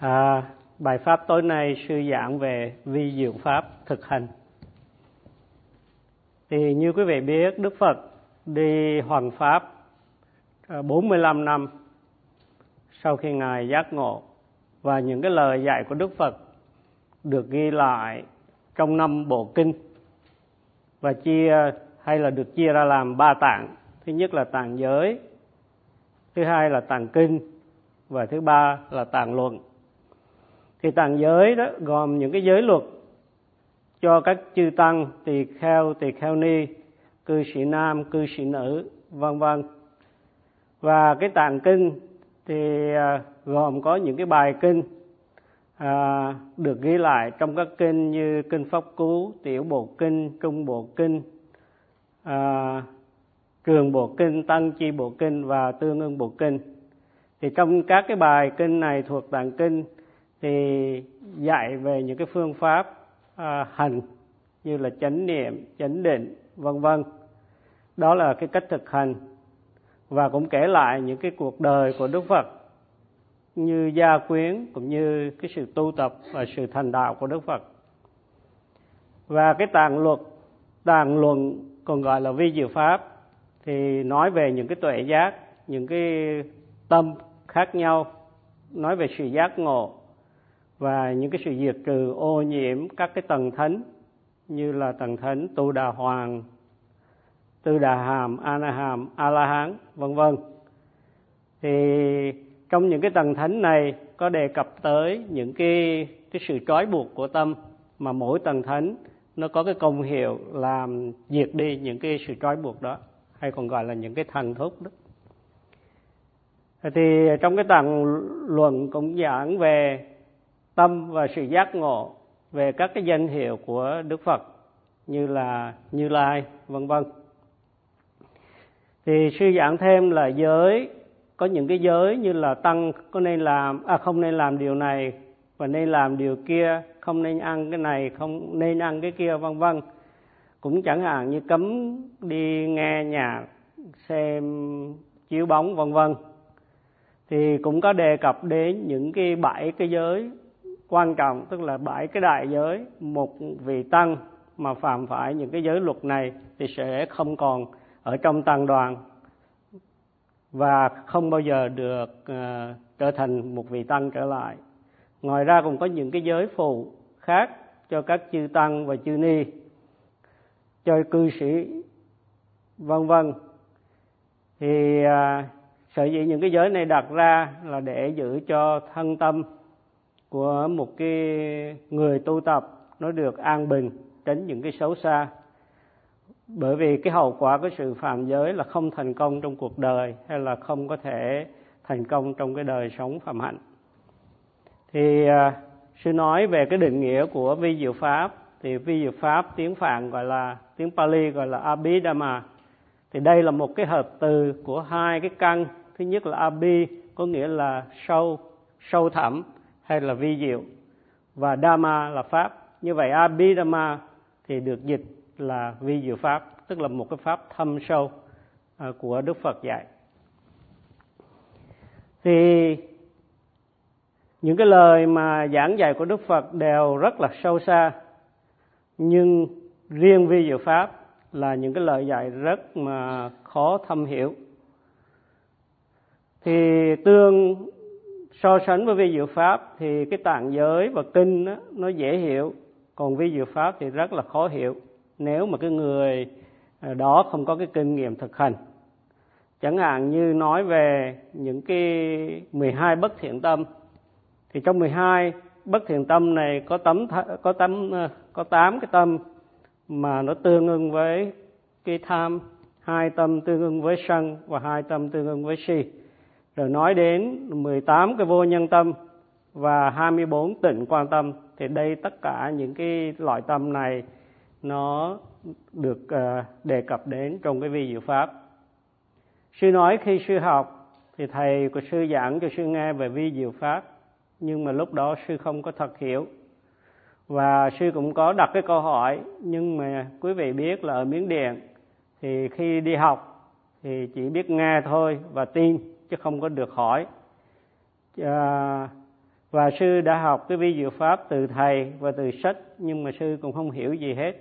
À, bài pháp tối nay sư giảng về vi diệu pháp thực hành. Thì như quý vị biết, Đức Phật đi hoàn pháp à, 45 năm sau khi Ngài giác ngộ và những cái lời dạy của Đức Phật được ghi lại trong năm bộ kinh và chia hay là được chia ra làm ba tạng. Thứ nhất là tạng giới, thứ hai là tạng kinh và thứ ba là tạng luận thì tạng giới đó gồm những cái giới luật cho các chư tăng tỳ kheo tỳ kheo ni cư sĩ nam cư sĩ nữ vân vân. Và cái tạng kinh thì à, gồm có những cái bài kinh à, được ghi lại trong các kinh như kinh pháp cú tiểu bộ kinh trung bộ kinh à, trường bộ kinh tăng chi bộ kinh và tương ưng bộ kinh. Thì trong các cái bài kinh này thuộc tạng kinh thì dạy về những cái phương pháp à, hành như là chánh niệm chánh định vân vân. Đó là cái cách thực hành và cũng kể lại những cái cuộc đời của đức phật như gia quyến cũng như cái sự tu tập và sự thành đạo của đức phật. Và cái tàng luật tàng luận còn gọi là vi diệu pháp thì nói về những cái tuệ giác những cái tâm khác nhau nói về sự giác ngộ và những cái sự diệt trừ, ô nhiễm các cái tầng thánh như là tầng thánh tu đà hoàng tư đà hàm, a na hàm, a la hán, vân vân. Thì trong những cái tầng thánh này có đề cập tới những cái cái sự trói buộc của tâm, mà mỗi tầng thánh nó có cái công hiệu làm diệt đi những cái sự trói buộc đó, hay còn gọi là những cái thần thúc đó. Thì trong cái tầng luận cũng giảng về tâm và sự giác ngộ về các cái danh hiệu của Đức Phật như là Như Lai, vân vân. Thì sư giảng thêm là giới có những cái giới như là tăng có nên làm à không nên làm điều này và nên làm điều kia, không nên ăn cái này, không nên ăn cái kia vân vân. Cũng chẳng hạn như cấm đi nghe nhạc, xem chiếu bóng vân vân. Thì cũng có đề cập đến những cái bảy cái giới quan trọng tức là bảy cái đại giới một vị tăng mà phạm phải những cái giới luật này thì sẽ không còn ở trong tăng đoàn và không bao giờ được uh, trở thành một vị tăng trở lại. Ngoài ra cũng có những cái giới phụ khác cho các chư tăng và chư ni cho cư sĩ vân vân. Thì uh, sở dĩ những cái giới này đặt ra là để giữ cho thân tâm của một cái người tu tập nó được an bình tránh những cái xấu xa. Bởi vì cái hậu quả của sự phạm giới là không thành công trong cuộc đời hay là không có thể thành công trong cái đời sống phạm hạnh. Thì à, sư nói về cái định nghĩa của vi diệu pháp thì vi diệu pháp tiếng phạn gọi là tiếng pali gọi là abhidhamma. Thì đây là một cái hợp từ của hai cái căn. Thứ nhất là abhi có nghĩa là sâu sâu thẳm hay là vi diệu. Và dhamma là pháp. Như vậy abhidhamma thì được dịch là vi diệu pháp, tức là một cái pháp thâm sâu à, của đức phật dạy. Thì những cái lời mà giảng dạy của đức phật đều rất là sâu xa, nhưng riêng vi diệu pháp là những cái lời dạy rất mà khó thâm hiểu. Thì tương so sánh với vi diệu pháp thì cái tạng giới và kinh đó, nó dễ hiểu. Còn vi diệu pháp thì rất là khó hiểu. Nếu mà cái người à, đó không có cái kinh nghiệm thực hành. Chẳng hạn như nói về những cái 12 bất thiện tâm thì trong 12 bất thiện tâm này có tấm có tấm à, có tám cái tâm mà nó tương ứng với cái tham hai tâm tương ứng với sân và hai tâm tương ứng với si rồi nói đến 18 cái vô nhân tâm và 24 tỉnh quan tâm, thì đây tất cả những cái loại tâm này nó được ờ, đề cập đến trong cái vi diệu pháp. Sư nói khi sư học thì thầy của sư giảng cho sư nghe về vi diệu pháp, nhưng mà lúc đó sư không có thật hiểu. Và sư cũng có đặt cái câu hỏi, nhưng mà quý vị biết là ở miến điện thì khi đi học thì chỉ biết nghe thôi và tin chứ không có được hỏi. À, và sư đã học cái vi diệu pháp từ thầy và từ sách nhưng mà sư cũng không hiểu gì hết.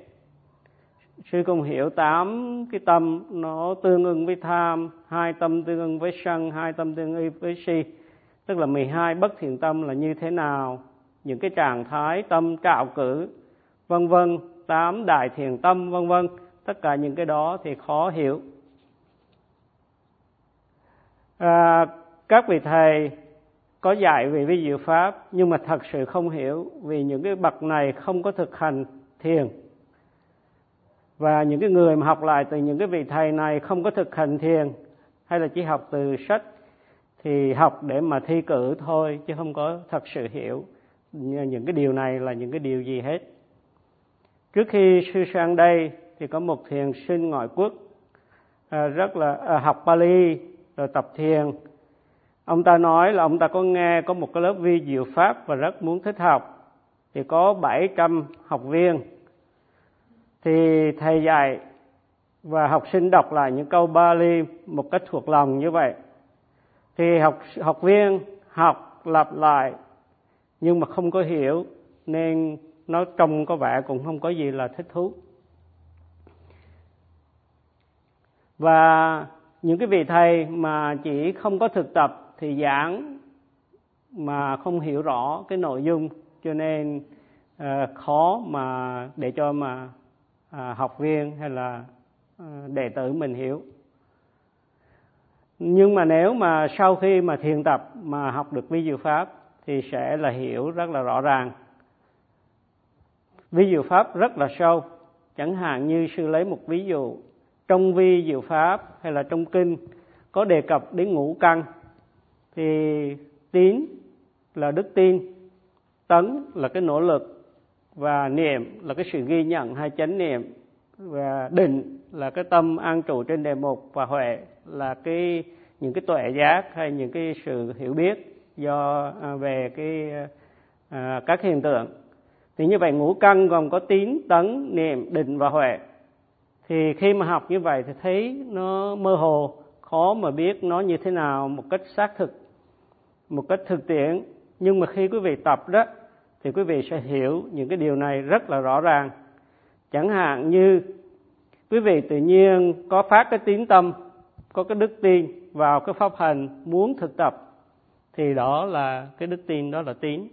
Sư không hiểu tám cái tâm nó tương ưng với tham hai tâm tương ưng với sân hai tâm tương ưng với si. Tức là 12 bất thiện tâm là như thế nào? Những cái trạng thái tâm trạo cử vân vân tám đại thiền tâm vân vân. Tất cả những cái đó thì khó hiểu à, các vị thầy có dạy về vi diệu pháp nhưng mà thật sự không hiểu vì những cái bậc này không có thực hành thiền. Và những cái người mà học lại từ những cái vị thầy này không có thực hành thiền hay là chỉ học từ sách thì học để mà thi cử thôi chứ không có thật sự hiểu những cái điều này là những cái điều gì hết. Trước khi sư sang đây thì có một thiền sinh ngoại quốc à, rất là à, học Pali rồi tập thiền. Ông ta nói là ông ta có nghe có một cái lớp vi diệu pháp và rất muốn thích học. Thì có 700 học viên. Thì thầy dạy và học sinh đọc lại những câu Bali một cách thuộc lòng như vậy. Thì học học viên học lặp lại, nhưng mà không có hiểu, nên nó trông có vẻ cũng không có gì là thích thú. Và những cái vị thầy mà chỉ không có thực tập thì giảng mà không hiểu rõ cái nội dung cho nên uh, khó mà để cho mà uh, học viên hay là uh, đệ tử mình hiểu. Nhưng mà nếu mà sau khi mà thiền tập mà học được vi diệu pháp thì sẽ là hiểu rất là rõ ràng. Vi diệu pháp rất là sâu chẳng hạn như sư lấy một ví dụ trong vi diệu pháp hay là trong kinh có đề cập đến ngũ căn thì tín là đức tin tấn là cái nỗ lực và niệm là cái sự ghi nhận hay chánh niệm và định là cái tâm an trụ trên đề mục và huệ là cái những cái tuệ giác hay những cái sự hiểu biết do à, về cái à, các hiện tượng. Thì như vậy ngũ căn gồm có tín tấn niệm định và huệ thì khi mà học như vậy thì thấy nó mơ hồ, khó mà biết nó như thế nào một cách xác thực, một cách thực tiễn. Nhưng mà khi quý vị tập đó, thì quý vị sẽ hiểu những cái điều này rất là rõ ràng. Chẳng hạn như, quý vị tự nhiên có phát cái tín tâm, có cái đức tin vào cái pháp hành muốn thực tập, thì đó là cái đức tin, đó là tín.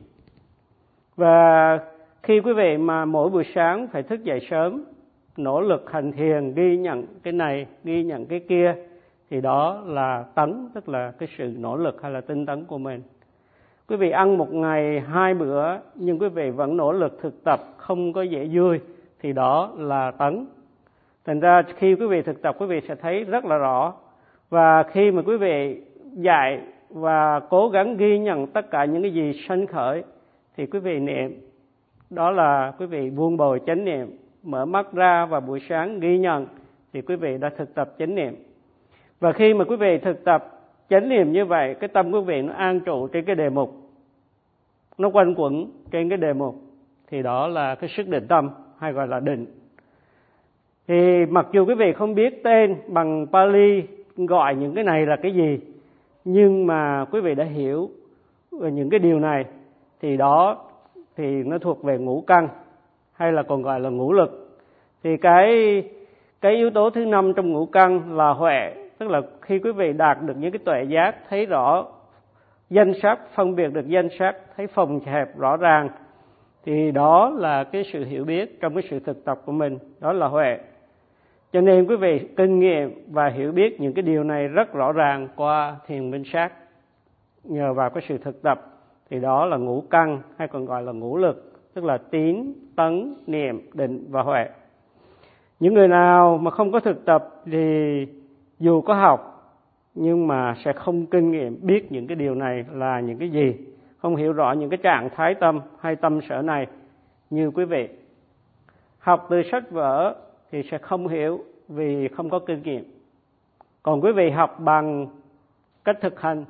Và khi quý vị mà mỗi buổi sáng phải thức dậy sớm nỗ lực hành thiền, ghi nhận cái này, ghi nhận cái kia, thì đó là tấn, tức là cái sự nỗ lực hay là tinh tấn của mình. Quý vị ăn một ngày hai bữa, nhưng quý vị vẫn nỗ lực thực tập, không có dễ vui, thì đó là tấn. Thành ra khi quý vị thực tập, quý vị sẽ thấy rất là rõ. Và khi mà quý vị dạy và cố gắng ghi nhận tất cả những cái gì sanh khởi, thì quý vị niệm. Đó là quý vị buông bồi chánh niệm mở mắt ra vào buổi sáng ghi nhận thì quý vị đã thực tập chánh niệm. Và khi mà quý vị thực tập chánh niệm như vậy, cái tâm quý vị nó an trụ trên cái đề mục, nó quanh quẩn trên cái đề mục, thì đó là cái sức định tâm hay gọi là định. Thì mặc dù quý vị không biết tên bằng Pali gọi những cái này là cái gì, nhưng mà quý vị đã hiểu về những cái điều này, thì đó thì nó thuộc về ngũ căn, hay là còn gọi là ngũ lực thì cái cái yếu tố thứ năm trong ngũ căn là huệ. Tức là khi quý vị đạt được những cái tuệ giác, thấy rõ danh sắc, phân biệt được danh sắc, thấy phòng hẹp rõ ràng, thì đó là cái sự hiểu biết trong cái sự thực tập của mình. Đó là huệ. Cho nên quý vị kinh nghiệm và hiểu biết những cái điều này rất rõ ràng qua thiền minh sát. Nhờ vào cái sự thực tập, thì đó là ngũ căn, hay còn gọi là ngũ lực, tức là tín, tấn, niệm, định và huệ những người nào mà không có thực tập thì dù có học, nhưng mà sẽ không kinh nghiệm biết những cái điều này là những cái gì, không hiểu rõ những cái trạng thái tâm hay tâm sở này như quý vị. Học từ sách vở thì sẽ không hiểu vì không có kinh nghiệm. Còn quý vị học bằng cách thực hành,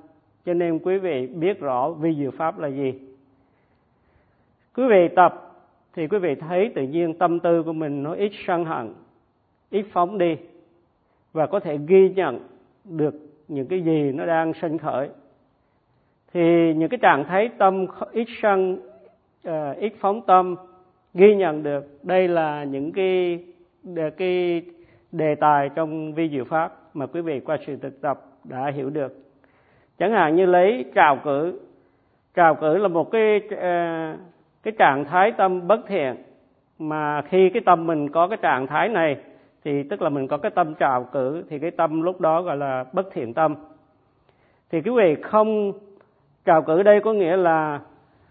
cho nên quý vị biết rõ vi diệu pháp là gì. Quý vị tập thì quý vị thấy tự nhiên tâm tư của mình nó ít sân hận, ít phóng đi. Và có thể ghi nhận được những cái gì nó đang sinh khởi. Thì những cái trạng thái tâm ít sân ờ, ít phóng tâm, ghi nhận được đây là những cái cái đề tài trong vi diệu pháp mà quý vị qua sự thực tập đã hiểu được. Chẳng hạn như lấy trào cử. Trào cử là một cái ờ, cái trạng thái tâm bất thiện, mà khi cái tâm mình có cái trạng thái này, thì tức là mình có cái tâm trào cử, thì cái tâm lúc đó gọi là bất thiện tâm. Thì quý vị không trào cử đây có nghĩa là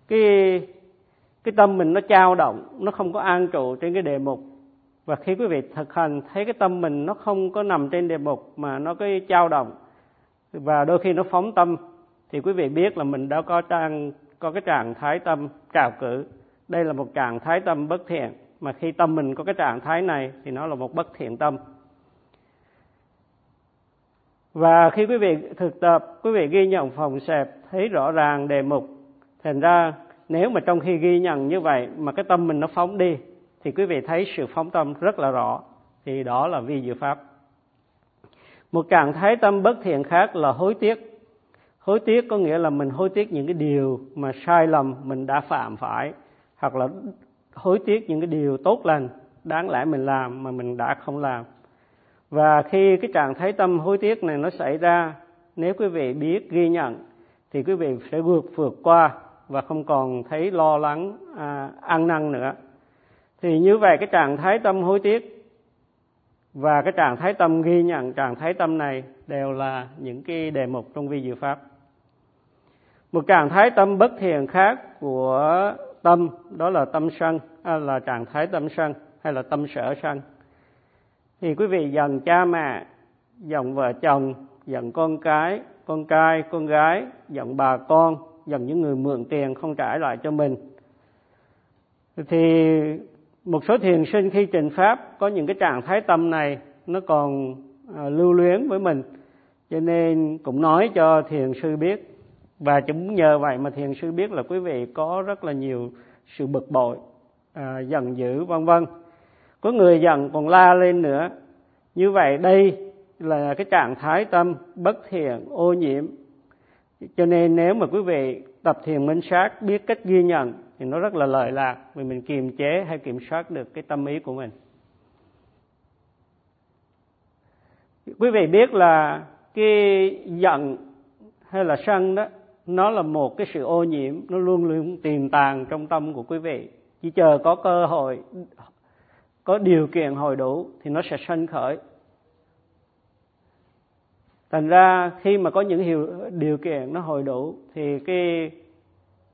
cái cái tâm mình nó trao động, nó không có an trụ trên cái đề mục và khi quý vị thực hành, thấy cái tâm mình nó không có nằm trên đề mục mà nó cái trao động, và đôi khi nó phóng tâm, thì quý vị biết là mình đã có trang có cái trạng thái tâm trào cử. Đây là một trạng thái tâm bất thiện, mà khi tâm mình có cái trạng thái này thì nó là một bất thiện tâm. Và khi quý vị thực tập, quý vị ghi nhận phòng xẹp, thấy rõ ràng đề mục. Thành ra, nếu mà trong khi ghi nhận như vậy mà cái tâm mình nó phóng đi, thì quý vị thấy sự phóng tâm rất là rõ. Thì đó là vi dự pháp. Một trạng thái tâm bất thiện khác là hối tiếc hối tiếc có nghĩa là mình hối tiếc những cái điều mà sai lầm mình đã phạm phải hoặc là hối tiếc những cái điều tốt lành đáng lẽ mình làm mà mình đã không làm. Và khi cái trạng thái tâm hối tiếc này nó xảy ra nếu quý vị biết ghi nhận thì quý vị sẽ vượt vượt qua và không còn thấy lo lắng à, ăn năn nữa. Thì như vậy cái trạng thái tâm hối tiếc và cái trạng thái tâm ghi nhận trạng thái tâm này đều là những cái đề mục trong vi diệu pháp một trạng thái tâm bất thiện khác của tâm, đó là tâm sân à, là trạng thái tâm sân hay là tâm sở sân. Thì quý vị dần cha mẹ dần vợ chồng dần con cái, con trai, con gái dần bà con dần những người mượn tiền không trả lại cho mình. Thì một số thiền sinh khi trình pháp có những cái trạng thái tâm này, nó còn à, lưu luyến với mình. Cho nên cũng nói cho thiền sư biết và chúng nhờ vậy mà thiền sư biết là quý vị có rất là nhiều sự bực bội à, giận dữ vân vân. Có người giận còn la lên nữa. Như vậy đây là cái trạng thái tâm bất thiện ô nhiễm. Cho nên nếu mà quý vị tập thiền minh sát biết cách ghi nhận thì nó rất là lợi lạc vì mình kiềm chế hay kiểm soát được cái tâm ý của mình. Quý vị biết là cái giận hay là sân đó nó là một cái sự ô nhiễm nó luôn luôn tiềm tàng trong tâm của quý vị. Chỉ chờ có cơ hội có điều kiện hồi đủ thì nó sẽ sanh khởi. Thành ra khi mà có những hiệu, điều kiện nó hồi đủ thì cái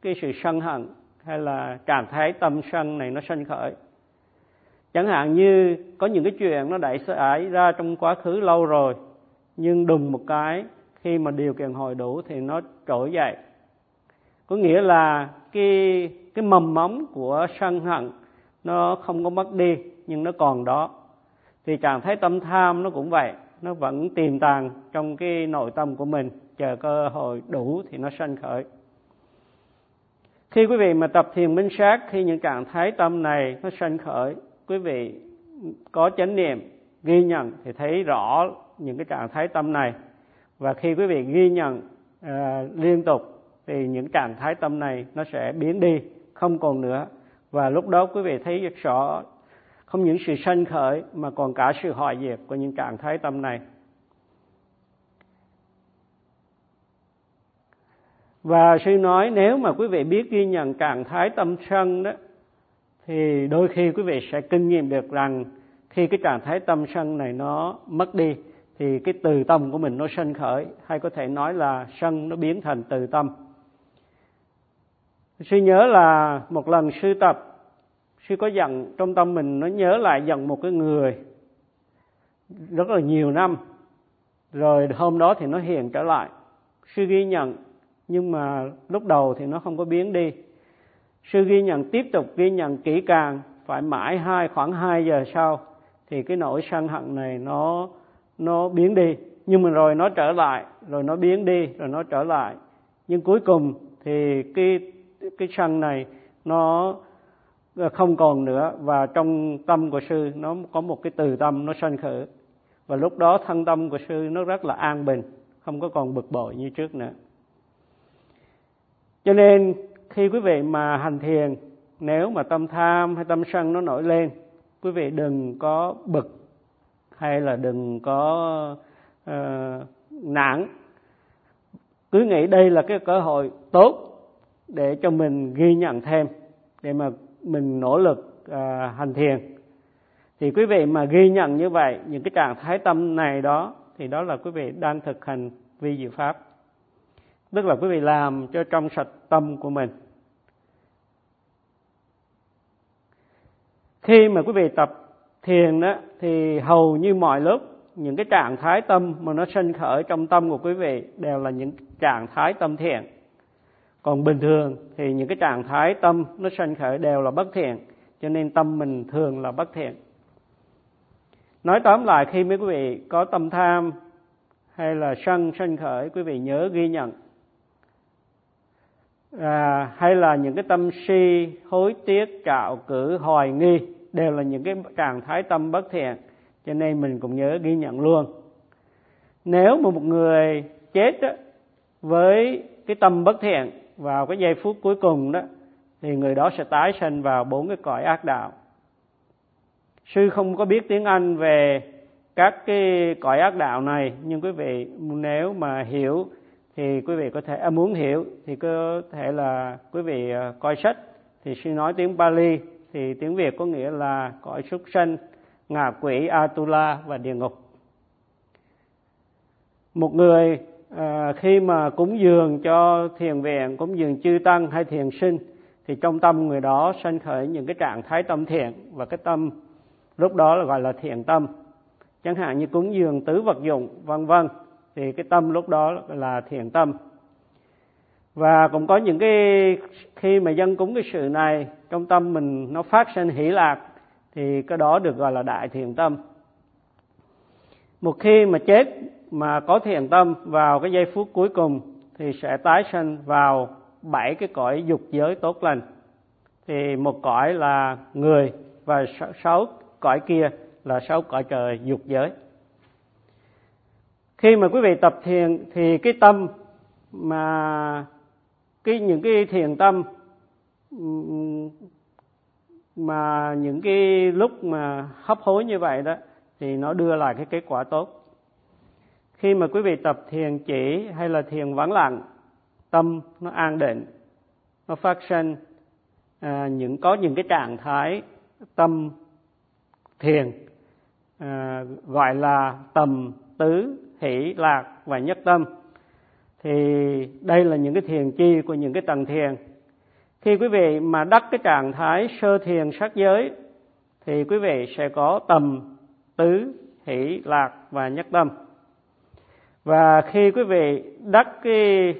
cái sự sân hận hay là trạng thái tâm sân này nó sanh khởi. Chẳng hạn như có những cái chuyện nó đã xảy ra trong quá khứ lâu rồi nhưng đùng một cái khi mà điều kiện hồi đủ thì nó trỗi dậy. Có nghĩa là cái cái mầm móng của sân hận nó không có mất đi, nhưng nó còn đó. Thì trạng thái tâm tham nó cũng vậy, nó vẫn tiềm tàng trong cái nội tâm của mình, chờ cơ hội đủ thì nó sanh khởi. Khi quý vị mà tập thiền minh sát, khi những trạng thái tâm này nó sanh khởi, quý vị có chánh niệm, ghi nhận thì thấy rõ những cái trạng thái tâm này và khi quý vị ghi nhận uh, liên tục thì những trạng thái tâm này nó sẽ biến đi không còn nữa. Và lúc đó quý vị thấy rất rõ không những sự sanh khởi mà còn cả sự hoại diệt của những trạng thái tâm này. Và sư nói nếu mà quý vị biết ghi nhận trạng thái tâm sân đó thì đôi khi quý vị sẽ kinh nghiệm được rằng khi cái trạng thái tâm sân này nó mất đi thì cái từ tâm của mình nó sân khởi, hay có thể nói là sân nó biến thành từ tâm. Sư nhớ là một lần sư tập, sư có giận trong tâm mình nó nhớ lại giận một cái người rất là nhiều năm, rồi hôm đó thì nó hiện trở lại. Sư ghi nhận, nhưng mà lúc đầu thì nó không có biến đi. Sư ghi nhận, tiếp tục ghi nhận kỹ càng, phải mãi hai, khoảng 2 giờ sau thì cái nỗi sân hận này nó nó biến đi. Nhưng mà rồi nó trở lại, rồi nó biến đi, rồi nó trở lại. Nhưng cuối cùng thì cái cái sân này nó không còn nữa. Và trong tâm của sư, nó có một cái từ tâm nó sanh khởi. Và lúc đó thân tâm của sư nó rất là an bình, không có còn bực bội như trước nữa. Cho nên khi quý vị mà hành thiền, nếu mà tâm tham hay tâm sân nó nổi lên, quý vị đừng có bực hay là đừng có uh, nản. Cứ nghĩ đây là cái cơ hội tốt để cho mình ghi nhận thêm để mà mình nỗ lực uh, hành thiền. Thì quý vị mà ghi nhận như vậy những cái trạng thái tâm này đó thì đó là quý vị đang thực hành vi diệu pháp. Tức là quý vị làm cho trong sạch tâm của mình. Khi mà quý vị tập thiền đó thì hầu như mọi lúc những cái trạng thái tâm mà nó sinh khởi trong tâm của quý vị đều là những trạng thái tâm thiện. Còn bình thường thì những cái trạng thái tâm nó sinh khởi đều là bất thiện cho nên tâm mình thường là bất thiện. Nói tóm lại khi mấy quý vị có tâm tham hay là sân sinh khởi quý vị nhớ ghi nhận. À, hay là những cái tâm si hối tiếc trạo cử hoài nghi đều là những cái trạng thái tâm bất thiện cho nên mình cũng nhớ ghi nhận luôn. Nếu mà một người chết đó, với cái tâm bất thiện vào cái giây phút cuối cùng đó thì người đó sẽ tái sinh vào bốn cái cõi ác đạo. Sư không có biết tiếng anh về các cái cõi ác đạo này nhưng quý vị nếu mà hiểu thì quý vị có thể à, muốn hiểu thì có thể là quý vị à, coi sách thì sư nói tiếng Bali thì tiếng Việt có nghĩa là cõi súc sanh, ngạ quỷ, Atula và địa ngục. Một người à, khi mà cúng dường cho thiền viện, cúng dường chư tăng hay thiền sinh thì trong tâm người đó sanh khởi những cái trạng thái tâm thiện và cái tâm lúc đó là gọi là thiện tâm. Chẳng hạn như cúng dường tứ vật dụng vân vân thì cái tâm lúc đó là thiện tâm và cũng có những cái khi mà dân cúng cái sự này, trong tâm mình nó phát sinh hỷ lạc, thì cái đó được gọi là đại thiện tâm. Một khi mà chết mà có thiện tâm vào cái giây phút cuối cùng, thì sẽ tái sinh vào bảy cái cõi dục giới tốt lành. Thì một cõi là người và sáu cõi kia là sáu cõi trời dục giới. Khi mà quý vị tập thiền, thì cái tâm mà cái những cái thiền tâm mà những cái lúc mà hấp hối như vậy đó thì nó đưa lại cái kết quả tốt. Khi mà quý vị tập thiền chỉ hay là thiền vắng lặng tâm nó an định nó phát sinh à, những có những cái trạng thái tâm thiền à, gọi là tầm tứ hỷ lạc và nhất tâm thì đây là những cái thiền chi của những cái tầng thiền. Khi quý vị mà đắc cái trạng thái sơ thiền sắc giới, thì quý vị sẽ có tầm tứ, hỷ, lạc và nhất tâm. Và khi quý vị đắc cái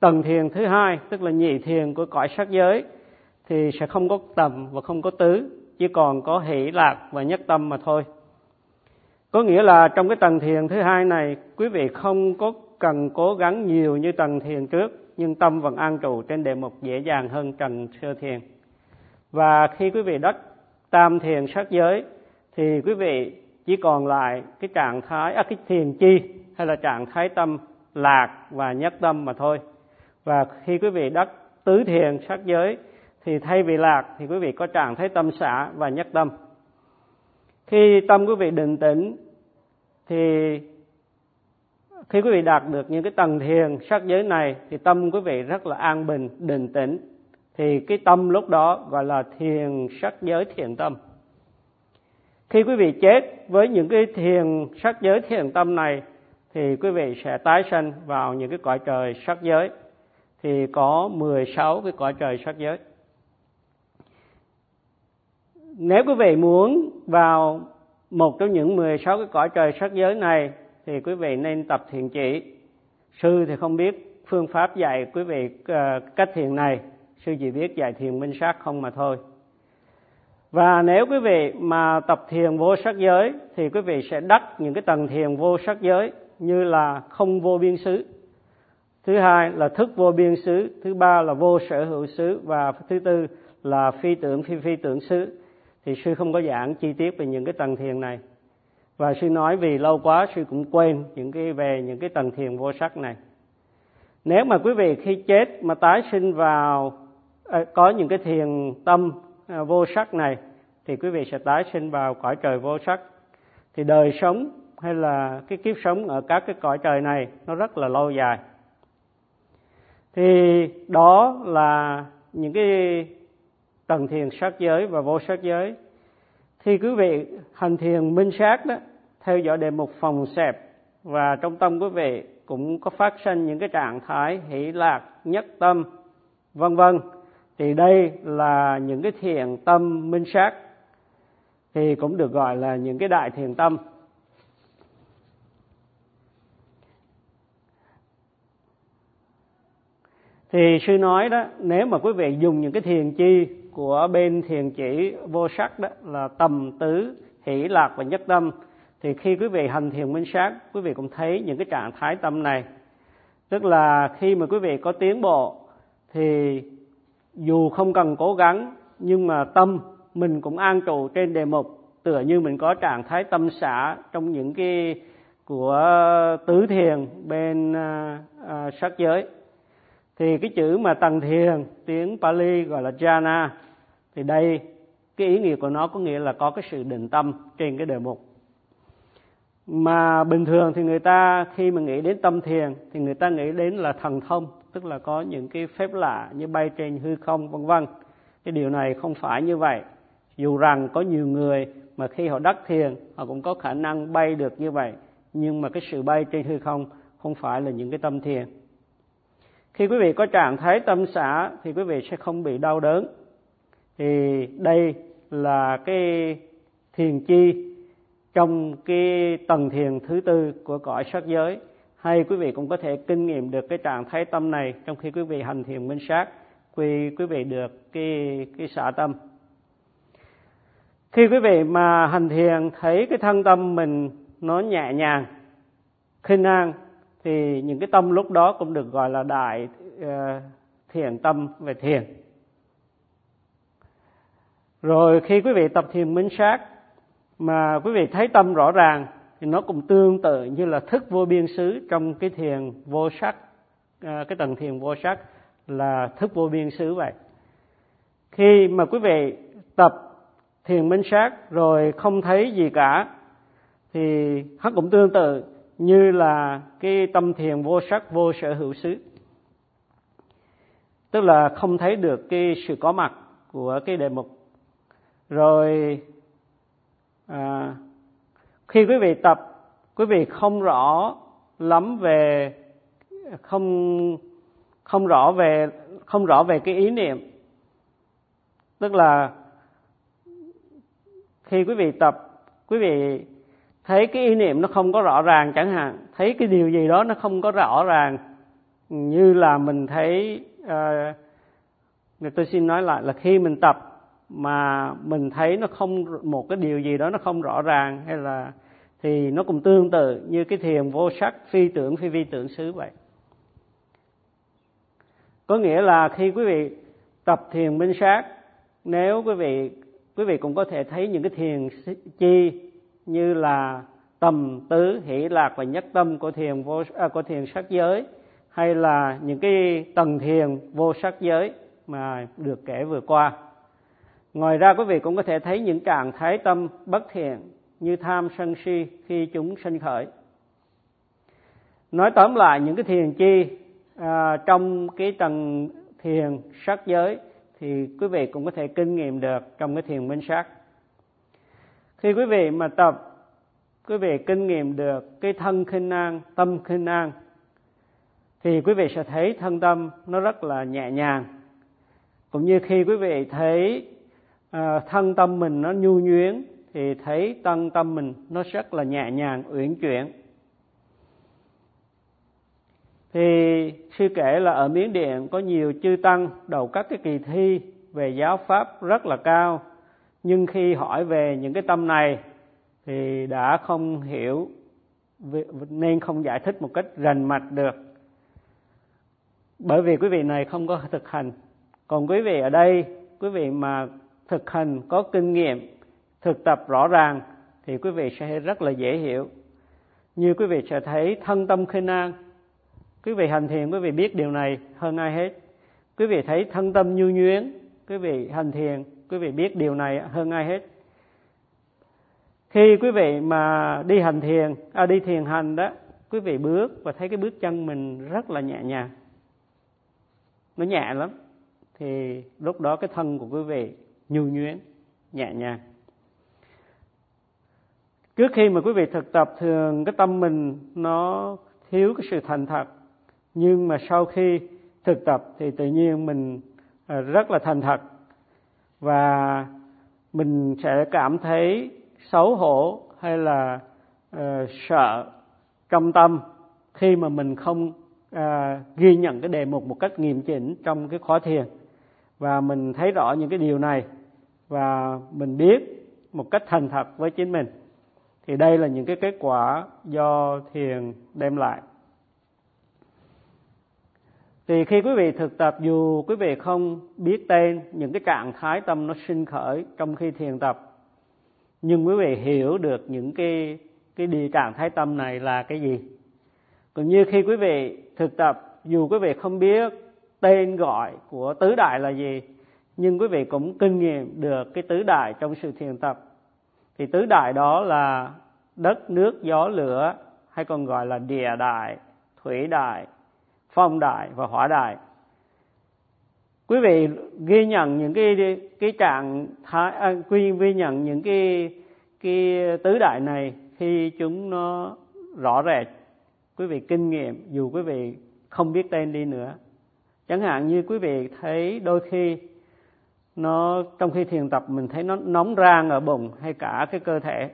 tầng thiền thứ hai, tức là nhị thiền của cõi sắc giới, thì sẽ không có tầm và không có tứ, chỉ còn có hỷ, lạc và nhất tâm mà thôi. Có nghĩa là trong cái tầng thiền thứ hai này, quý vị không có cần cố gắng nhiều như tầng thiền trước nhưng tâm vẫn an trụ trên đề mục dễ dàng hơn trần sơ thiền. Và khi quý vị đắc tam thiền sắc giới thì quý vị chỉ còn lại cái trạng thái à, cái thiền chi hay là trạng thái tâm lạc và nhất tâm mà thôi. Và khi quý vị đắc tứ thiền sắc giới thì thay vì lạc thì quý vị có trạng thái tâm xả và nhất tâm. Khi tâm quý vị định tĩnh thì khi quý vị đạt được những cái tầng thiền, sắc giới này, thì tâm quý vị rất là an bình, định tĩnh. Thì cái tâm lúc đó gọi là thiền sắc giới thiền tâm. Khi quý vị chết với những cái thiền sắc giới thiền tâm này, thì quý vị sẽ tái sanh vào những cái cõi trời sắc giới. Thì có 16 cái cõi trời sắc giới. Nếu quý vị muốn vào một trong những 16 cái cõi trời sắc giới này thì quý vị nên tập thiền chỉ. Sư thì không biết phương pháp dạy quý vị ờ, cách thiền này. Sư chỉ biết dạy thiền minh sát không mà thôi. Và nếu quý vị mà tập thiền vô sắc giới, thì quý vị sẽ đắc những cái tầng thiền vô sắc giới như là không vô biên xứ. Thứ hai là thức vô biên xứ, thứ ba là vô sở hữu xứ, và thứ tư là phi tưởng phi phi tưởng xứ. Thì sư không có giảng chi tiết về những cái tầng thiền này và sư nói vì lâu quá sư cũng quên những cái về những cái tầng thiền vô sắc này. Nếu mà quý vị khi chết mà tái sinh vào ờ, có những cái thiền tâm ờ, vô sắc này, thì quý vị sẽ tái sinh vào cõi trời vô sắc. Thì đời sống hay là cái kiếp sống ở các cái cõi trời này nó rất là lâu dài. Thì đó là những cái tầng thiền sắc giới và vô sắc giới thì quý vị hành thiền minh sát đó, theo dõi đề mục phòng xẹp. Và trong tâm quý vị cũng có phát sinh những cái trạng thái hỷ lạc, nhất tâm, vân vân. Thì đây là những cái thiền tâm minh sát. Thì cũng được gọi là những cái đại thiền tâm. Thì sư nói đó nếu mà quý vị dùng những cái thiền chi của bên thiền chỉ vô sắc đó là tầm tứ hỷ lạc và nhất tâm thì khi quý vị hành thiền minh sát quý vị cũng thấy những cái trạng thái tâm này. Tức là khi mà quý vị có tiến bộ thì dù không cần cố gắng nhưng mà tâm mình cũng an trụ trên đề mục tựa như mình có trạng thái tâm xả trong những cái của tứ thiền bên uh, uh, sắc giới thì cái chữ mà tầng thiền, tiếng Pali gọi là jhana, thì đây, cái ý nghĩa của nó có nghĩa là có cái sự định tâm trên cái đề mục. Mà bình thường thì người ta, khi mà nghĩ đến tâm thiền, thì người ta nghĩ đến là thần thông, tức là có những cái phép lạ như bay trên hư không, vân vân. Cái điều này không phải như vậy. Dù rằng có nhiều người mà khi họ đắc thiền, họ cũng có khả năng bay được như vậy. Nhưng mà cái sự bay trên hư không không phải là những cái tâm thiền khi quý vị có trạng thái tâm xả thì quý vị sẽ không bị đau đớn. Thì đây là cái thiền chi trong cái tầng thiền thứ tư của cõi sắc giới. Hay quý vị cũng có thể kinh nghiệm được cái trạng thái tâm này trong khi quý vị hành thiền minh sát quy quý vị được cái cái xả tâm. Khi quý vị mà hành thiền thấy cái thân tâm mình nó nhẹ nhàng, khinh an thì những cái tâm lúc đó cũng được gọi là đại ờ, thiền tâm về thiền. Rồi khi quý vị tập thiền minh sát mà quý vị thấy tâm rõ ràng thì nó cũng tương tự như là thức vô biên xứ trong cái thiền vô sắc ờ, cái tầng thiền vô sắc là thức vô biên xứ vậy. Khi mà quý vị tập thiền minh sát rồi không thấy gì cả thì nó cũng tương tự như là cái tâm thiền vô sắc vô sở hữu xứ. Tức là không thấy được cái sự có mặt của cái đề mục. Rồi à, khi quý vị tập quý vị không rõ lắm về không không rõ về không rõ về cái ý niệm. Tức là khi quý vị tập quý vị thấy cái ý niệm nó không có rõ ràng chẳng hạn thấy cái điều gì đó nó không có rõ ràng như là mình thấy ờ, uh, tôi xin nói lại là khi mình tập mà mình thấy nó không một cái điều gì đó nó không rõ ràng hay là thì nó cũng tương tự như cái thiền vô sắc phi tưởng phi vi tưởng xứ vậy. Có nghĩa là khi quý vị tập thiền minh sát nếu quý vị quý vị cũng có thể thấy những cái thiền chi như là tầm tứ hỷ lạc và nhất tâm của thiền vô à, của thiền sắc giới hay là những cái tầng thiền vô sắc giới mà được kể vừa qua. Ngoài ra quý vị cũng có thể thấy những trạng thái tâm bất thiện như tham sân si khi chúng sinh khởi. Nói tóm lại những cái thiền chi à, trong cái tầng thiền sắc giới thì quý vị cũng có thể kinh nghiệm được trong cái thiền minh sát khi quý vị mà tập quý vị kinh nghiệm được cái thân khinh an tâm khinh an thì quý vị sẽ thấy thân tâm nó rất là nhẹ nhàng. Cũng như khi quý vị thấy uh, thân tâm mình nó nhu nhuyến thì thấy tân tâm mình nó rất là nhẹ nhàng uyển chuyển. Thì sư kể là ở miến điện có nhiều chư tăng đầu các cái kỳ thi về giáo pháp rất là cao nhưng khi hỏi về những cái tâm này thì đã không hiểu nên không giải thích một cách rành mạch được. Bởi vì quý vị này không có thực hành. Còn quý vị ở đây, quý vị mà thực hành, có kinh nghiệm, thực tập rõ ràng thì quý vị sẽ rất là dễ hiểu. Như quý vị sẽ thấy thân tâm khinh an. Quý vị hành thiền, quý vị biết điều này hơn ai hết. Quý vị thấy thân tâm nhu nhuyễn. Quý vị hành thiền quý vị biết điều này hơn ai hết. Khi quý vị mà đi hành thiền à, đi thiền hành đó quý vị bước và thấy cái bước chân mình rất là nhẹ nhàng. Nó nhẹ lắm. Thì lúc đó cái thân của quý vị nhu nhuyễn nhẹ nhàng. Trước khi mà quý vị thực tập thường cái tâm mình nó thiếu cái sự thành thật. Nhưng mà sau khi thực tập thì tự nhiên mình à, rất là thành thật và mình sẽ cảm thấy xấu hổ hay là uh, sợ trong tâm khi mà mình không uh, ghi nhận cái đề mục một cách nghiêm chỉnh trong cái khóa thiền. Và mình thấy rõ những cái điều này và mình biết một cách thành thật với chính mình. Thì đây là những cái kết quả do thiền đem lại thì khi quý vị thực tập, dù quý vị không biết tên, những cái trạng thái tâm nó sinh khởi trong khi thiền tập, nhưng quý vị hiểu được những cái cái địa trạng thái tâm này là cái gì. Cũng như khi quý vị thực tập, dù quý vị không biết tên gọi của tứ đại là gì, nhưng quý vị cũng kinh nghiệm được cái tứ đại trong sự thiền tập, thì tứ đại đó là đất, nước, gió, lửa, hay còn gọi là địa đại, thủy đại phong đại và hỏa đại. Quý vị ghi nhận những cái cái trạng thái à, quy ghi nhận những cái cái tứ đại này khi chúng nó rõ rệt. Quý vị kinh nghiệm dù quý vị không biết tên đi nữa. Chẳng hạn như quý vị thấy đôi khi nó trong khi thiền tập mình thấy nó nóng rang ở bụng hay cả cái cơ thể.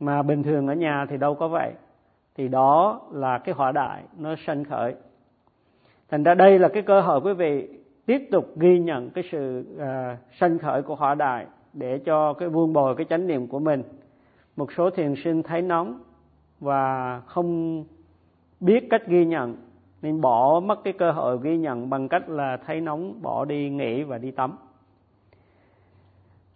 Mà bình thường ở nhà thì đâu có vậy thì đó là cái hỏa đại nó sanh khởi. Thành ra đây là cái cơ hội quý vị tiếp tục ghi nhận cái sự uh, sanh khởi của hỏa đại để cho cái vuông bồi cái chánh niệm của mình. Một số thiền sinh thấy nóng và không biết cách ghi nhận nên bỏ mất cái cơ hội ghi nhận bằng cách là thấy nóng bỏ đi nghỉ và đi tắm.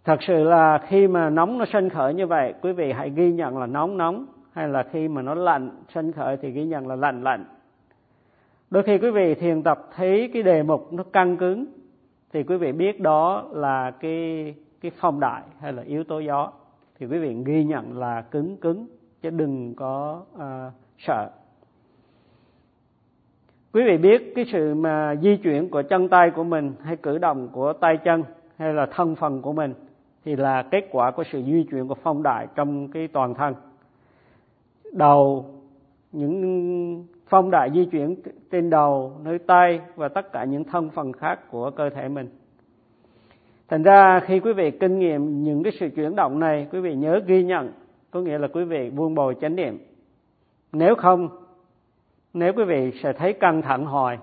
Thật sự là khi mà nóng nó sanh khởi như vậy quý vị hãy ghi nhận là nóng nóng hay là khi mà nó lạnh sân khởi thì ghi nhận là lạnh lạnh. Đôi khi quý vị thiền tập thấy cái đề mục nó căng cứng thì quý vị biết đó là cái cái phong đại hay là yếu tố gió. Thì quý vị ghi nhận là cứng cứng chứ đừng có uh, sợ. Quý vị biết cái sự mà di chuyển của chân tay của mình hay cử động của tay chân hay là thân phần của mình thì là kết quả của sự di chuyển của phong đại trong cái toàn thân đầu, những phong đại di chuyển trên đầu, nơi tay và tất cả những thân phần khác của cơ thể mình. Thành ra khi quý vị kinh nghiệm những cái sự chuyển động này, quý vị nhớ ghi nhận, có nghĩa là quý vị buông bồi chánh niệm. Nếu không, nếu quý vị sẽ thấy căng thẳng hồi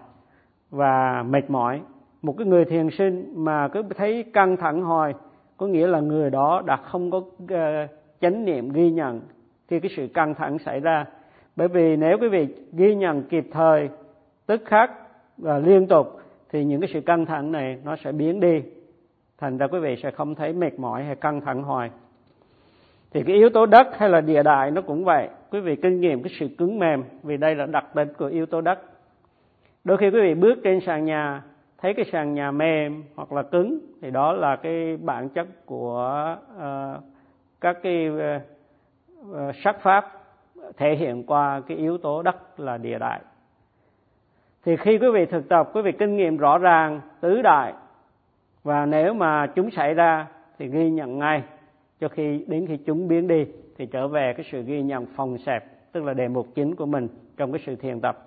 và mệt mỏi, một cái người thiền sinh mà cứ thấy căng thẳng hồi có nghĩa là người đó đã không có ờ, chánh niệm ghi nhận khi cái sự căng thẳng xảy ra. Bởi vì nếu quý vị ghi nhận kịp thời tức khắc và liên tục thì những cái sự căng thẳng này nó sẽ biến đi. Thành ra quý vị sẽ không thấy mệt mỏi hay căng thẳng hoài. Thì cái yếu tố đất hay là địa đại nó cũng vậy. Quý vị kinh nghiệm cái sự cứng mềm vì đây là đặc tính của yếu tố đất. Đôi khi quý vị bước trên sàn nhà thấy cái sàn nhà mềm hoặc là cứng thì đó là cái bản chất của uh, các cái uh, Ờ, sắc pháp thể hiện qua cái yếu tố đất là địa đại. Thì khi quý vị thực tập, quý vị kinh nghiệm rõ ràng tứ đại, và nếu mà chúng xảy ra thì ghi nhận ngay cho khi, đến khi chúng biến đi thì trở về cái sự ghi nhận phòng xẹp, tức là đề mục chính của mình trong cái sự thiền tập.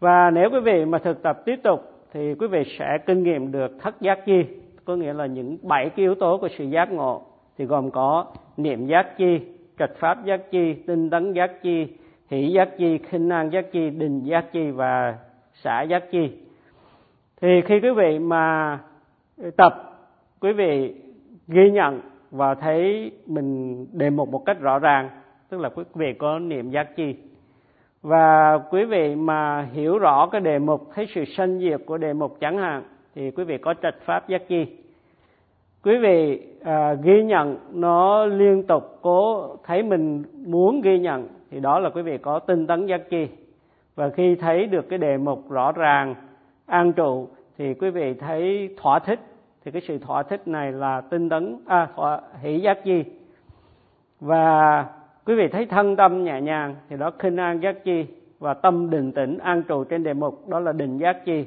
Và nếu quý vị mà thực tập tiếp tục thì quý vị sẽ kinh nghiệm được thất giác chi, có nghĩa là những bảy cái yếu tố của sự giác ngộ, thì gồm có niệm giác chi trạch pháp giác chi, tinh tấn giác chi, hỷ giác chi, khinh an giác chi, định giác chi và xã giác chi. Thì khi quý vị mà tập, quý vị ghi nhận và thấy mình đề mục một cách rõ ràng, tức là quý vị có niệm giác chi. Và quý vị mà hiểu rõ cái đề mục, thấy sự sanh diệt của đề mục chẳng hạn, thì quý vị có trạch pháp giác chi quý vị à, ghi nhận nó liên tục cố thấy mình muốn ghi nhận thì đó là quý vị có tinh tấn giác chi. Và khi thấy được cái đề mục rõ ràng an trụ thì quý vị thấy thỏa thích. Thì cái sự thỏa thích này là tinh tấn à thỏa, hỷ giác chi. Và quý vị thấy thân tâm nhẹ nhàng thì đó khinh an giác chi và tâm định tĩnh an trụ trên đề mục đó là định giác chi.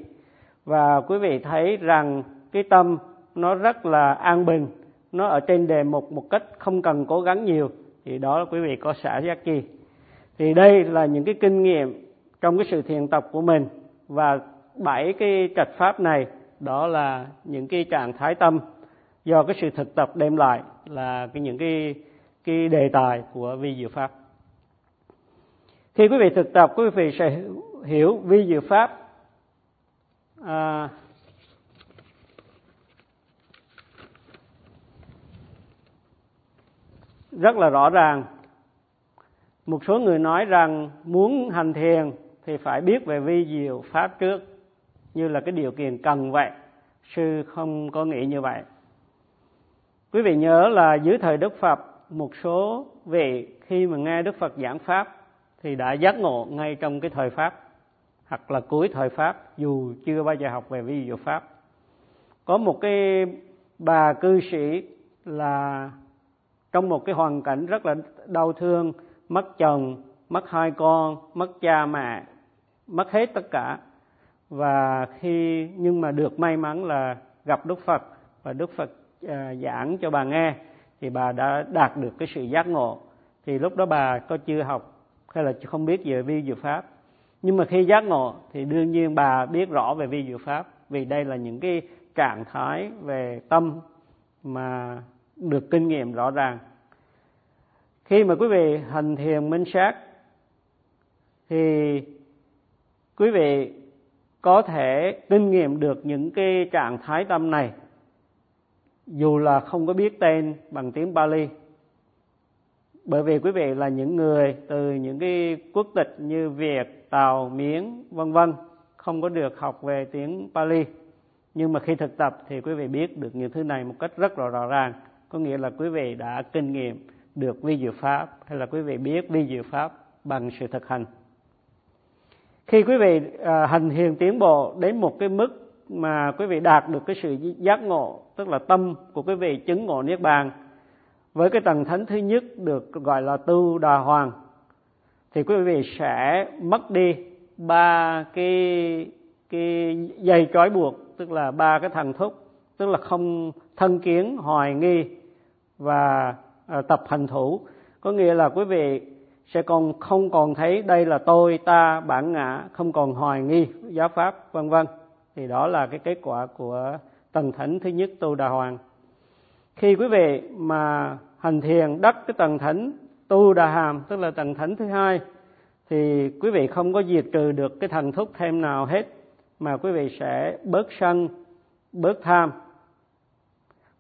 Và quý vị thấy rằng cái tâm nó rất là an bình. Nó ở trên đề mục một cách không cần cố gắng nhiều. Thì đó là quý vị có xả giác chi. Thì đây là những cái kinh nghiệm trong cái sự thiền tập của mình. Và bảy cái trạch pháp này đó là những cái trạng thái tâm do cái sự thực tập đem lại là cái những cái cái đề tài của vi diệu pháp. Khi quý vị thực tập quý vị sẽ hiểu vi diệu pháp à, rất là rõ ràng. Một số người nói rằng muốn hành thiền thì phải biết về vi diệu pháp trước, như là cái điều kiện cần vậy. Sư không có nghĩ như vậy. Quý vị nhớ là dưới thời đức phật, một số vị khi mà nghe đức phật giảng pháp thì đã giác ngộ ngay trong cái thời pháp, hoặc là cuối thời pháp, dù chưa bao giờ học về vi diệu pháp. Có một cái bà cư sĩ là trong một cái hoàn cảnh rất là đau thương mất chồng mất hai con mất cha mẹ mất hết tất cả. Và khi nhưng mà được may mắn là gặp đức phật và đức phật à, giảng cho bà nghe thì bà đã đạt được cái sự giác ngộ. Thì lúc đó bà có chưa học hay là không biết về vi diệu pháp. Nhưng mà khi giác ngộ thì đương nhiên bà biết rõ về vi diệu pháp vì đây là những cái trạng thái về tâm mà được kinh nghiệm rõ ràng. Khi mà quý vị hành thiền minh sát thì quý vị có thể kinh nghiệm được những cái trạng thái tâm này dù là không có biết tên bằng tiếng Bali bởi vì quý vị là những người từ những cái quốc tịch như Việt, Tàu, Miến, vân vân không có được học về tiếng Pali. Nhưng mà khi thực tập thì quý vị biết được những thứ này một cách rất là rõ ràng có nghĩa là quý vị đã kinh nghiệm được vi diệu pháp hay là quý vị biết vi diệu pháp bằng sự thực hành. Khi quý vị à, hành thiền tiến bộ đến một cái mức mà quý vị đạt được cái sự giác ngộ tức là tâm của quý vị chứng ngộ niết bàn với cái tầng thánh thứ nhất được gọi là tu đà hoàng thì quý vị sẽ mất đi ba cái cái dây trói buộc tức là ba cái thằng thúc tức là không thân kiến hoài nghi và ờ, tập hành thủ. Có nghĩa là quý vị sẽ còn không còn thấy đây là tôi, ta, bản ngã, không còn hoài nghi giáo pháp, vân vân. Thì đó là cái kết quả của tầng thánh thứ nhất tu đà hoàng. Khi quý vị mà hành thiền đắc cái tầng thánh tu đà hàm, tức là tầng thánh thứ hai, thì quý vị không có diệt trừ được cái thần thúc thêm nào hết, mà quý vị sẽ bớt sân, bớt tham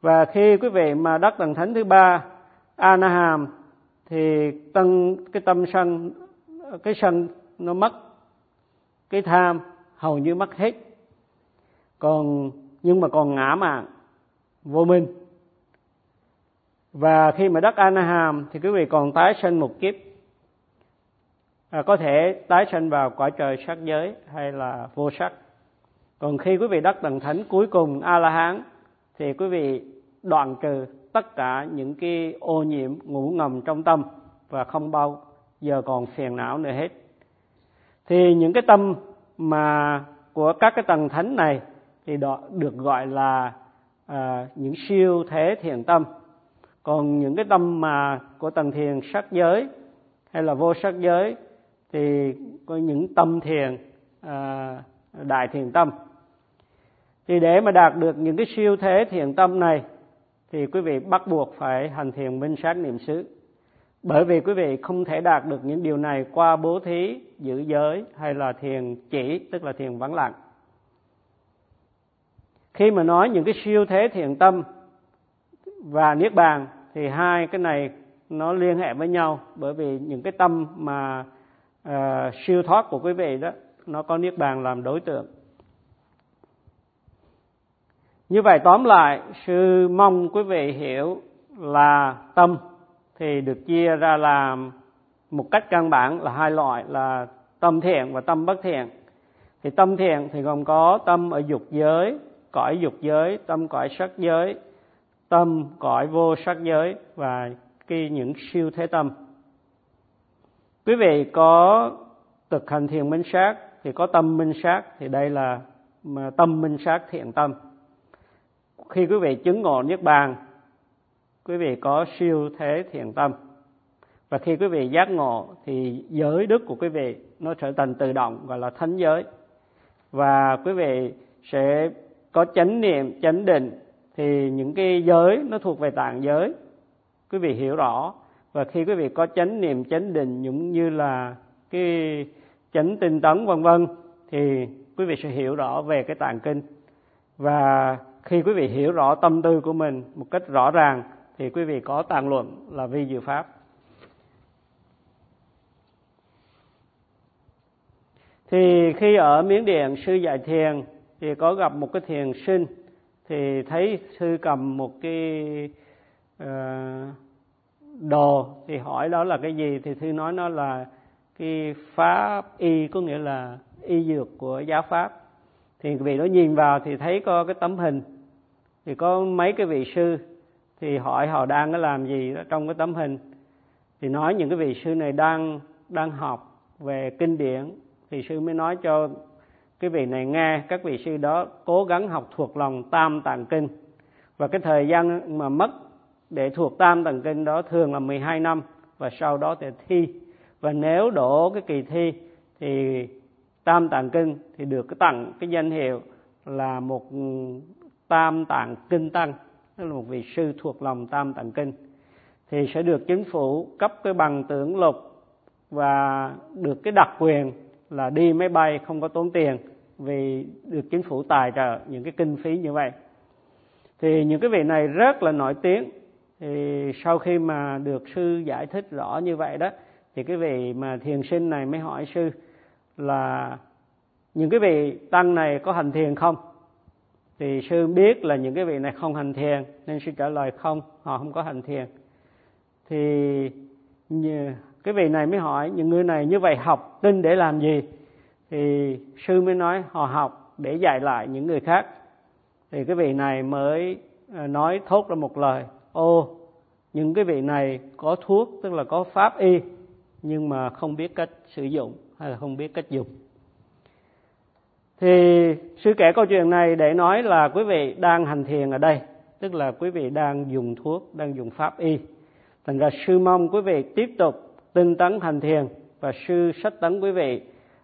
và khi quý vị mà đắc tầng thánh thứ ba anaham thì tâm cái tâm sân cái sân nó mất cái tham hầu như mất hết. Còn nhưng mà còn ngã mạn vô minh. Và khi mà đắc Anaham thì quý vị còn tái sinh một kiếp. À, có thể tái sinh vào quả trời sắc giới hay là vô sắc. Còn khi quý vị đắc tầng thánh cuối cùng a la hán thì quý vị đoạn trừ tất cả những cái ô nhiễm ngủ ngầm trong tâm và không bao giờ còn phiền não nữa hết. Thì những cái tâm mà của các cái tầng thánh này thì đó được gọi là à, những siêu thế thiền tâm. Còn những cái tâm mà của tầng thiền sắc giới hay là vô sắc giới thì có những tâm thiền à, đại thiền tâm thì để mà đạt được những cái siêu thế thiện tâm này thì quý vị bắt buộc phải hành thiền minh sát niệm xứ. Bởi vì quý vị không thể đạt được những điều này qua bố thí giữ giới hay là thiền chỉ tức là thiền vắng lặng. Khi mà nói những cái siêu thế thiện tâm và niết bàn thì hai cái này nó liên hệ với nhau. Bởi vì những cái tâm mà uh, siêu thoát của quý vị đó nó có niết bàn làm đối tượng như vậy tóm lại sư mong quý vị hiểu là tâm thì được chia ra làm một cách căn bản là hai loại là tâm thiện và tâm bất thiện. Thì tâm thiện thì gồm có tâm ở dục giới, cõi dục giới, tâm cõi sắc giới, tâm cõi vô sắc giới và khi những siêu thế tâm. Quý vị có thực hành thiền minh sát thì có tâm minh sát thì đây là mà tâm minh sát thiện tâm khi quý vị chứng ngộ niết bàn, quý vị có siêu thế thiền tâm. Và khi quý vị giác ngộ, thì giới đức của quý vị nó trở thành tự động, gọi là thánh giới. Và quý vị sẽ có chánh niệm, chánh định, thì những cái giới nó thuộc về tạng giới. Quý vị hiểu rõ. Và khi quý vị có chánh niệm, chánh định cũng như là cái chánh tinh tấn, vân vân, thì quý vị sẽ hiểu rõ về cái tạng kinh. Và khi quý vị hiểu rõ tâm tư của mình một cách rõ ràng thì quý vị có tàn luận là vi diệu pháp. Thì khi ở miến điện sư dạy thiền thì có gặp một cái thiền sinh thì thấy sư cầm một cái uh, đồ thì hỏi đó là cái gì? Thì sư nói nó là cái pháp y có nghĩa là y dược của giáo pháp. Thì vị đó nhìn vào thì thấy có cái tấm hình thì có mấy cái vị sư, thì hỏi họ đang có làm gì trong cái tấm hình. Thì nói những cái vị sư này đang đang học về kinh điển, thì sư mới nói cho cái vị này nghe. Các vị sư đó cố gắng học thuộc lòng tam tạng kinh. Và cái thời gian mà mất để thuộc tam tạng kinh đó thường là 12 năm, và sau đó thì thi. Và nếu đổ cái kỳ thi thì tam tạng kinh thì được cái tặng cái danh hiệu là một tam tạng kinh tăng. Tức là một vị sư thuộc lòng tam tạng kinh. Thì sẽ được chính phủ cấp cái bằng tưởng lục và được cái đặc quyền là đi máy bay không có tốn tiền vì được chính phủ tài trợ những cái kinh phí như vậy. Thì những cái vị này rất là nổi tiếng. Thì sau khi mà được sư giải thích rõ như vậy đó, thì cái vị mà thiền sinh này mới hỏi sư là những cái vị tăng này có hành thiền không? Thì sư biết là những cái vị này không hành thiền, nên sư trả lời không, họ không có hành thiền. Thì cái vị này mới hỏi, những người này như vậy học tin để làm gì? Thì sư mới nói, họ học để dạy lại những người khác. Thì cái vị này mới ờ, nói thốt ra một lời, ô, những cái vị này có thuốc, tức là có pháp y, nhưng mà không biết cách sử dụng hay là không biết cách dùng thì sư kể câu chuyện này để nói là quý vị đang hành thiền ở đây tức là quý vị đang dùng thuốc đang dùng pháp y. Thành ra sư mong quý vị tiếp tục tinh tấn hành thiền và sư sách tấn quý vị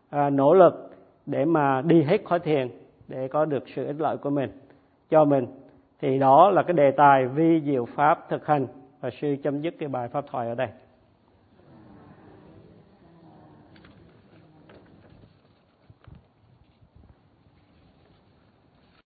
à, nỗ lực để mà đi hết khỏi thiền để có được sự ích lợi của mình cho mình. Thì đó là cái đề tài vi diệu pháp thực hành và sư chấm dứt cái bài pháp thoại ở đây.